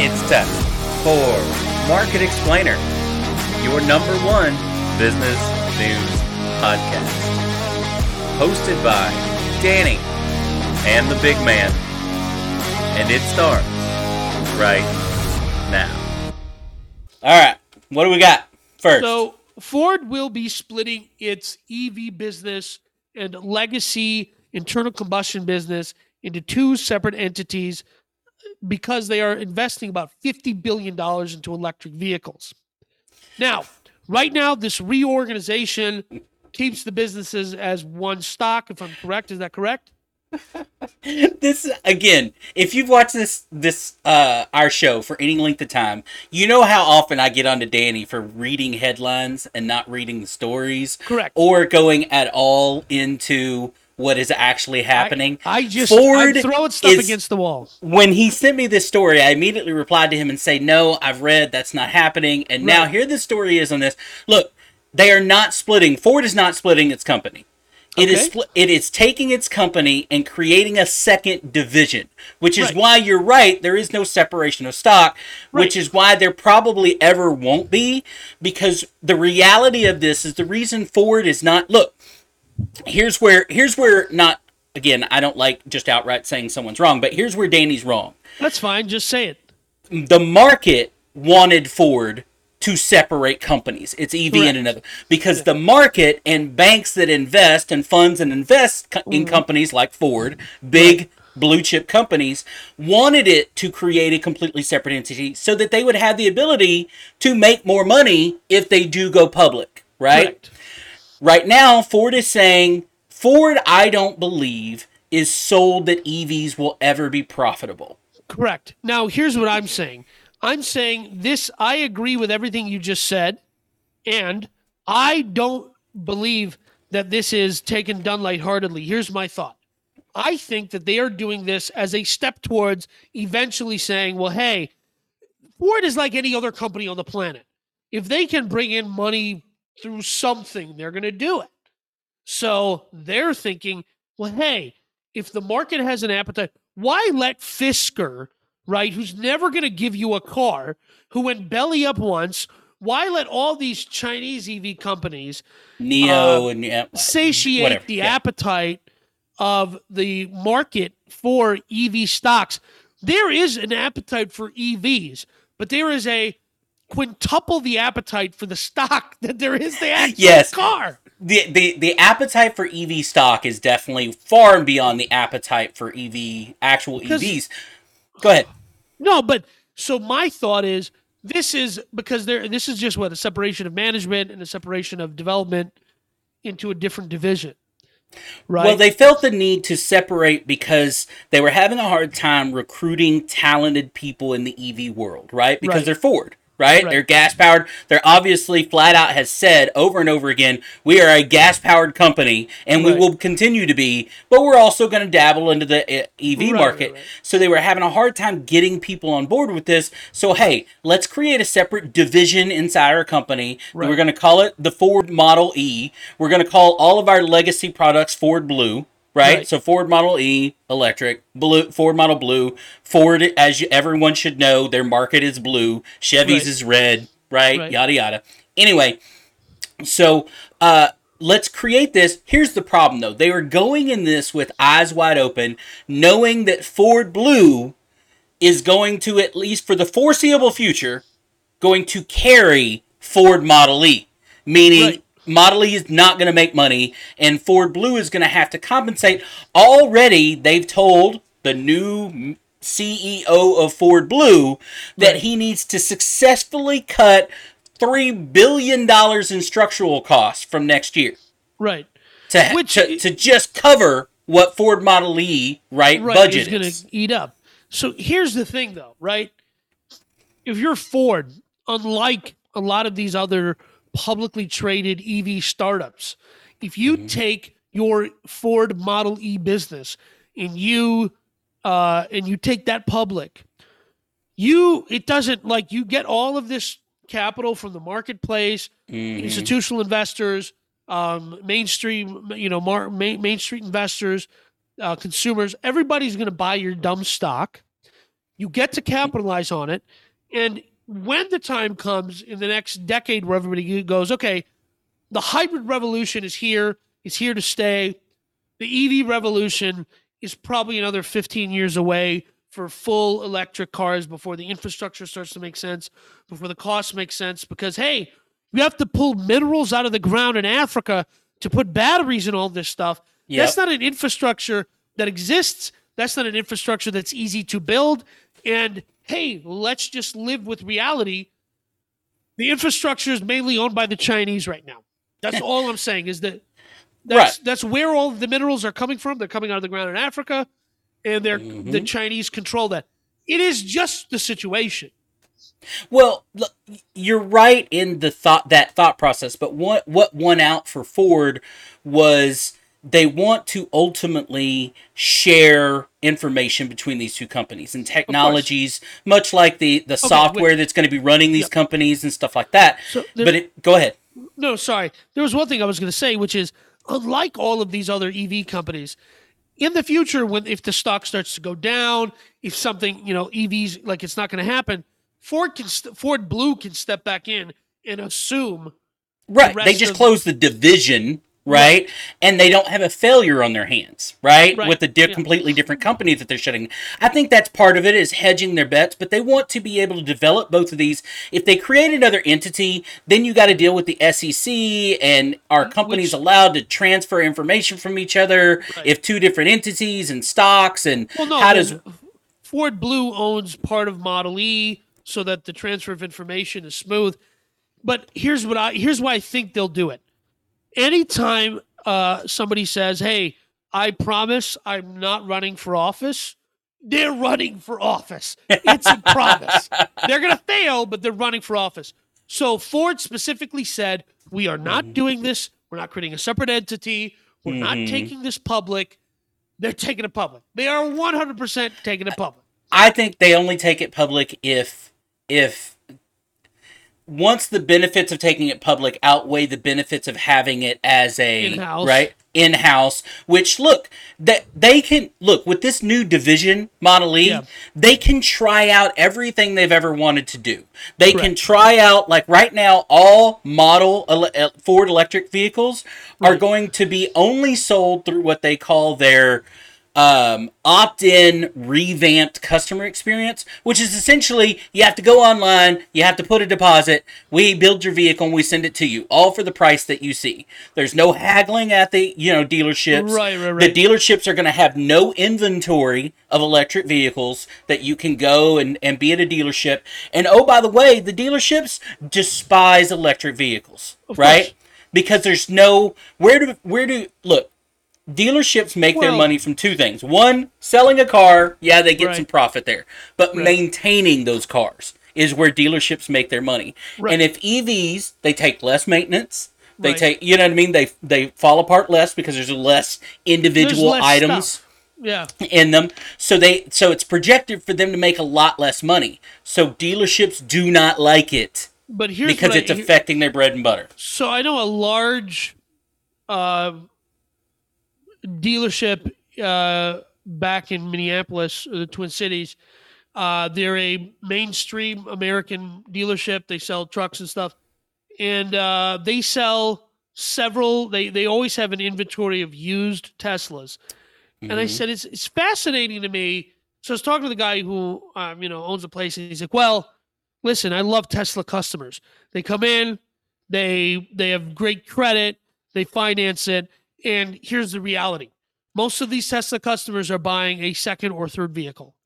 It's time for Market Explainer, your number one business news podcast. Hosted by Danny and the big man. And it starts right now. All right, what do we got first? So Ford will be splitting its EV business and legacy internal combustion business into two separate entities because they are investing about $50 billion into electric vehicles. Now, right now, this reorganization keeps the businesses as one stock, if I'm correct. Is that correct? this again if you've watched this this uh our show for any length of time you know how often i get onto danny for reading headlines and not reading the stories Correct. or going at all into what is actually happening I, I just Ford I'm throwing stuff is- against the wall. when he sent me this story i immediately replied to him and say no i've read that's not happening and now here the story is on this look they are not splitting ford is not splitting its company It is Okay. spli- it is taking its company and creating a second division, which is Right. why you're right. There is no separation of stock, which is why there probably ever won't be, because the reality of this is the reason Ford is not. Look, here's where here's where not again. I don't like just outright saying someone's wrong, but here's where Danny's wrong That's fine. Just say it. the market wanted Ford to separate companies. It's EV Correct. and another because the market and banks that invest and funds and invest co- in Mm-hmm. companies like Ford, big blue chip companies, wanted it to create a completely separate entity so that they would have the ability to make more money if they do go public, right? Correct. Right now, Ford is saying Ford, I don't believe, is sold that EVs will ever be profitable. Correct. Now, here's what I'm saying. I'm saying this, I agree with everything you just said, and I don't believe that this is taken done lightheartedly. Here's my thought. I think that they are doing this as a step towards eventually saying, well, hey, Ford is like any other company on the planet. If they can bring in money through something, they're going to do it. So they're thinking, well, hey, if the market has an appetite, why let Fisker, right, who's never going to give you a car, who went belly up once, why let all these Chinese EV companies NIO Uh, and yeah, satiate whatever, the yeah. appetite of the market for EV stocks? There is an appetite for EVs, but there is a quintuple the appetite for the stock that there is the actual Yes. car. the, the the appetite for EV stock is definitely far and beyond the appetite for EV actual EVs. Go ahead. No, but so my thought is this is because there this is just what a separation of management and a separation of development into a different division. Right? Well, they felt the need to separate because they were having a hard time recruiting talented people in the EV world, right? Because Right. they're Ford, right? Right. They're gas powered. They're obviously flat out has said over and over again, we are a gas powered company and we will continue to be, but we're also going to dabble into the eh, EV Right, market. right, right. So they were having a hard time getting people on board with this. So hey, let's create a separate division inside our company. Right. We're going to call it the Ford Model E. We're going to call all of our legacy products Ford Blue. Right? Right. so Ford Model E electric, blue Ford Model Blue, Ford as you, everyone should know, their market is blue. Chevy's Right. is red, right? Right. Yada yada. Anyway, so uh, let's create this. Here's the problem though. They were going in this with eyes wide open, knowing that Ford Blue is going to, at least for the foreseeable future, going to carry Ford Model E. Meaning. Model E is not going to make money, and Ford Blue is going to have to compensate. Already, they've told the new CEO of Ford Blue that Right. he needs to successfully cut three billion dollars in structural costs from next year right. to Which- to, to just cover what Ford Model E right, Right. budget is going to eat up. So here's the thing though, right? If you're Ford, unlike a lot of these other publicly traded EV startups, if you Mm-hmm. take your Ford Model E business and you uh, and you take that public, you it doesn't like you get all of this capital from the marketplace, Mhm. institutional investors, um, mainstream, you know, mar- main, main street investors, uh, consumers. Everybody's going to buy your dumb stock. You get to capitalize on it. And when the time comes in the next decade where everybody goes, okay, the hybrid revolution is here, it's here to stay. The EV revolution is probably another 15 years away for full electric cars before the infrastructure starts to make sense, before the costs make sense. Because, hey, you have to pull minerals out of the ground in Africa to put batteries in all this stuff. Yep. That's not an infrastructure that exists. That's not an infrastructure that's easy to build. And hey, let's just live with reality. The infrastructure is mainly owned by the Chinese right now. That's all I'm saying is that that's right. that's where all the minerals are coming from. They're coming out of the ground in Africa, and they're mm-hmm. the Chinese control that. It is just the situation. Well, you're right in the thought that thought process, but what what won out for Ford was they want to ultimately share information between these two companies and technologies, much like the the okay, software wait. that's going to be running these yep. companies and stuff like that. So but it, go ahead. No, sorry. There was one thing I was going to say, which is unlike all of these other EV companies, in the future, when if the stock starts to go down, if something you know EVs like it's not going to happen, Ford can Ford Blue can step back in and assume. Right, the they just closed the division right? right? And they don't have a failure on their hands, right? right. With a di- yeah. completely different company that they're shutting. I think that's part of it is hedging their bets, but they want to be able to develop both of these. If they create another entity, then you got to deal with the SEC and are companies Which, allowed to transfer information from each other right. if two different entities and stocks and well, no, how does Ford Blue owns part of Model E so that the transfer of information is smooth. But here's what I here's why I think they'll do it anytime uh, somebody says, "Hey, I promise I'm not running for office," they're running for office. It's a promise. They're going to fail, but they're running for office. So Ford specifically said, "We are not mm-hmm. doing this. We're not creating a separate entity. We're mm-hmm. not taking this public." They're taking it public. They are 100% taking it public. I think they only take it public if if once the benefits of taking it public outweigh the benefits of having it as a in-house. right in-house which look that they can look with this new division model e yeah. they can try out everything they've ever wanted to do they Correct. can try out like right now all model ele- ford electric vehicles right. are going to be only sold through what they call their um, opt in revamped customer experience, which is essentially you have to go online, you have to put a deposit, we build your vehicle and we send it to you, all for the price that you see. There's no haggling at the you know dealerships. Right, right, right. The dealerships are going to have no inventory of electric vehicles that you can go and, and be at a dealership. And oh, by the way, the dealerships despise electric vehicles, of right? Course. Because there's no where do where do look dealerships make well, their money from two things. One, selling a car, yeah, they get right. some profit there. But right. maintaining those cars is where dealerships make their money. Right. And if EVs, they take less maintenance. They take, you know what I mean? They they fall apart less because there's less individual there's less items. Stuff. Yeah. in them so they so it's projected for them to make a lot less money so dealerships do not like it but here's because it's I, affecting their bread and butter so i know a large uh, dealership uh, back in Minneapolis, the Twin Cities. Uh, they're a mainstream American dealership. They sell trucks and stuff, and uh, they sell several. They they always have an inventory of used Teslas. Mm-hmm. And I mm-hmm. said it's it's fascinating to me. So I was talking to the guy who um, you know owns the place, and he's like, "Well, listen, I love Tesla customers. They come in, they they have great credit, they finance it, and here's the reality most of these Tesla customers are buying a second or third vehicle.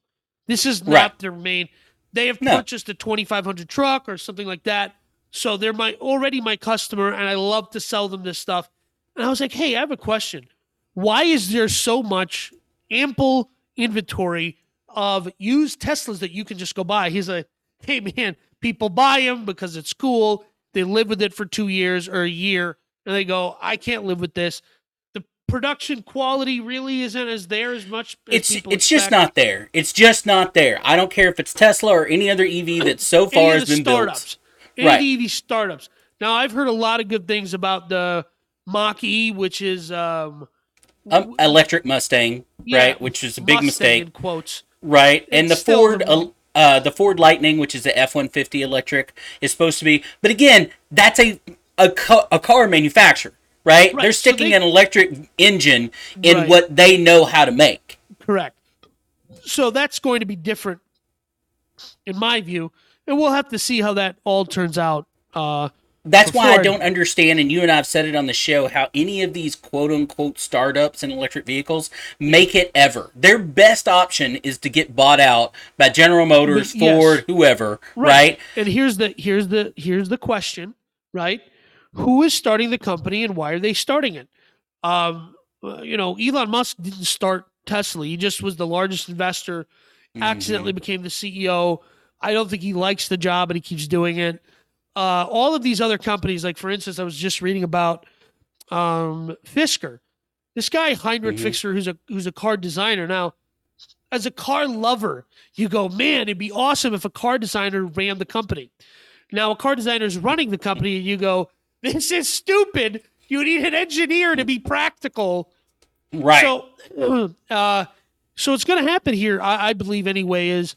This is not right. their main. They have no. purchased a 2500 truck or something like that. So they're my already my customer, and I love to sell them this stuff. And I was like, hey, I have a question. Why is there so much ample inventory of used Teslas that you can just go buy? He's like, hey, man, people buy them because it's cool. They live with it for two years or a year, and they go, I can't live with this production quality really isn't as there as much. As it's it's expect. just not there. It's just not there. I don't care if it's Tesla or any other EV that so far has been startups. built. Any right. EV startups. Now I've heard a lot of good things about the Mach E, which is um, um electric Mustang, yeah, right? Which is a big Mustang mistake. In quotes. right? and the It's still Ford, the- uh, uh, the Ford Lightning, which is the F one fifty electric, is supposed to be. But again, that's a a, ca- a car manufacturer, right? Right, They're so sticking they- an electric engine in Right. what they know how to make. Correct. So that's going to be different, in my view, and we'll have to see how that all turns out. Uh, That's why I don't understand, and you and I have said it on the show, how any of these quote unquote startups in electric vehicles make it ever. Their best option is to get bought out by General Motors, yes. Ford, whoever, right? And here's the here's the here's the question, right? Who is starting the company and why are they starting it? Um, uh, you know, Elon Musk didn't start Tesla. He just was the largest investor. Mm-hmm. Accidentally became the CEO. I don't think he likes the job, but he keeps doing it. Uh, all of these other companies, like for instance, I was just reading about um, Fisker. This guy Henrik Mhm. Fisker, who's a who's a car designer now. As a car lover, you go, man, it'd be awesome if a car designer ran the company. Now, a car designer is running the company, and you go, this is stupid. You need an engineer to be practical. Right. So, uh, so what's going to happen here, I, I believe anyway, is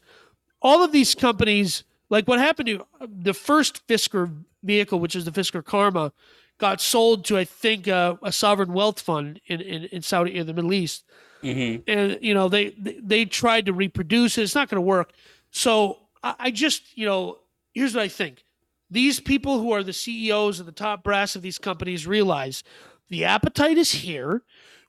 all of these companies, like what happened to the first Fisker vehicle, which is the Fisker Karma, got sold to I think uh, a sovereign wealth fund in, in, in Saudi in the Middle East, hmm and you know they they, they tried to reproduce it. It's not going to work. So I, I just you know here's what I think: these people who are the CEOs and the top brass of these companies realize the appetite is here.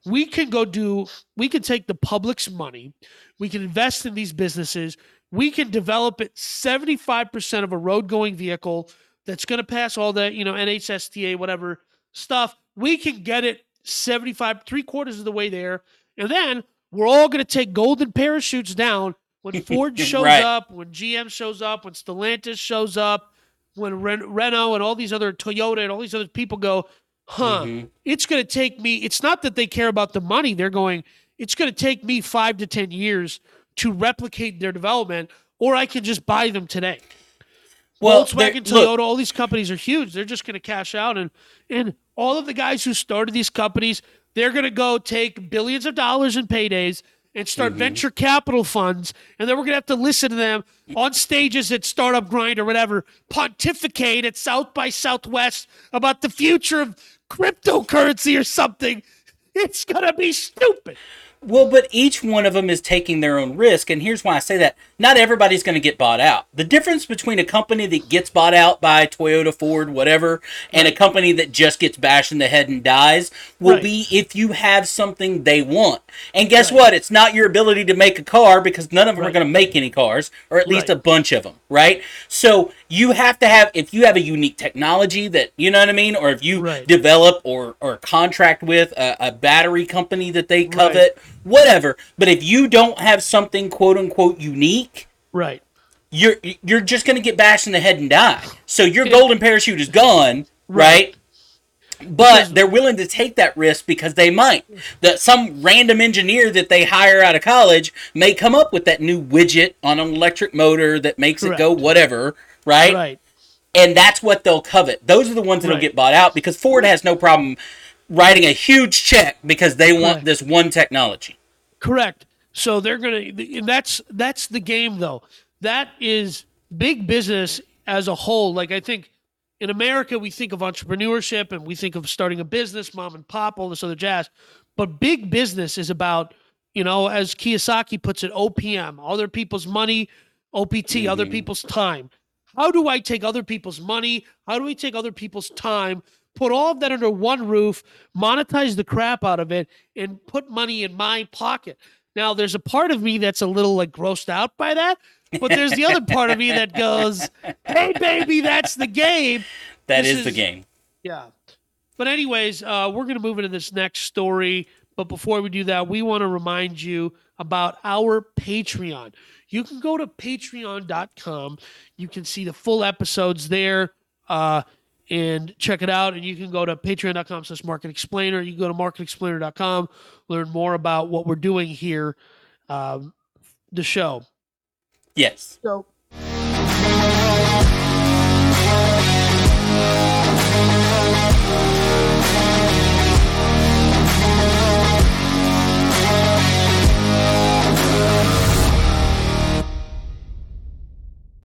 We can go do. We can take the public's money. We can invest in these businesses. We can develop it 75% of a road going vehicle that's going to pass all the, you know, NHSTA, whatever stuff. We can get it 75, three quarters of the way there. And then we're all going to take golden parachutes down when Ford shows Right. up, when GM shows up, when Stellantis shows up, when Ren- Renault and all these other Toyota and all these other people go, huh, Mhm. it's going to take me. It's not that they care about the money. They're going, it's going to take me five to 10 years to replicate their development, or I can just buy them today. Well, Volkswagen, there- look- Toyota, all these companies are huge. They're just going to cash out, and and all of the guys who started these companies, they're going to go take billions of dollars in paydays and start Mm-hmm. venture capital funds, and then we're going to have to listen to them on stages at Startup Grind or whatever, pontificate at South by Southwest about the future of cryptocurrency or something. It's going to be stupid. Well, but each one of them is taking their own risk, and here's why I say that: not everybody's going to get bought out. The difference between a company that gets bought out by Toyota, Ford, whatever, and a company that just gets bashed in the head and dies will Right. be if you have something they want. And guess Right. what? It's not your ability to make a car because none of them are going to make any cars, or at least Right. a bunch of them, right? So you have to have if you have a unique technology that you know what I mean, or if you Right. develop or or contract with a, a battery company that they covet, whatever. But if you don't have something quote unquote unique, Right. you're you're just gonna get bashed in the head and die. So your Yeah. golden parachute is gone, right? But they're willing to take that risk because they might. That some random engineer that they hire out of college may come up with that new widget on an electric motor that makes it go whatever, right? Right. and that's what they'll covet. Those are the ones that'll Right. get bought out because Ford has no problem writing a huge check because they want Right. this one technology. Correct. So they're gonna. That's that's the game, though. That is big business as a whole. Like I think in America, we think of entrepreneurship and we think of starting a business, mom and pop, all this other jazz. But big business is about, you know, as Kiyosaki puts it, OPM, other people's money, OPT, other Mhm. people's time. How do I take other people's money? How do we take other people's time? Put all of that under one roof, monetize the crap out of it, and put money in my pocket. Now, there's a part of me that's a little like grossed out by that, but there's the other part of me that goes, "Hey, baby, that's the game." That is, is the game. Yeah. But anyways, uh, we're gonna move into this next story. But before we do that, we want to remind you about our Patreon. You can go to patreon.com. You can see the full episodes there uh, and check it out. And you can go to patreon.com slash market explainer. You can go to marketexplainer.com, learn more about what we're doing here, um, the show. Yes. So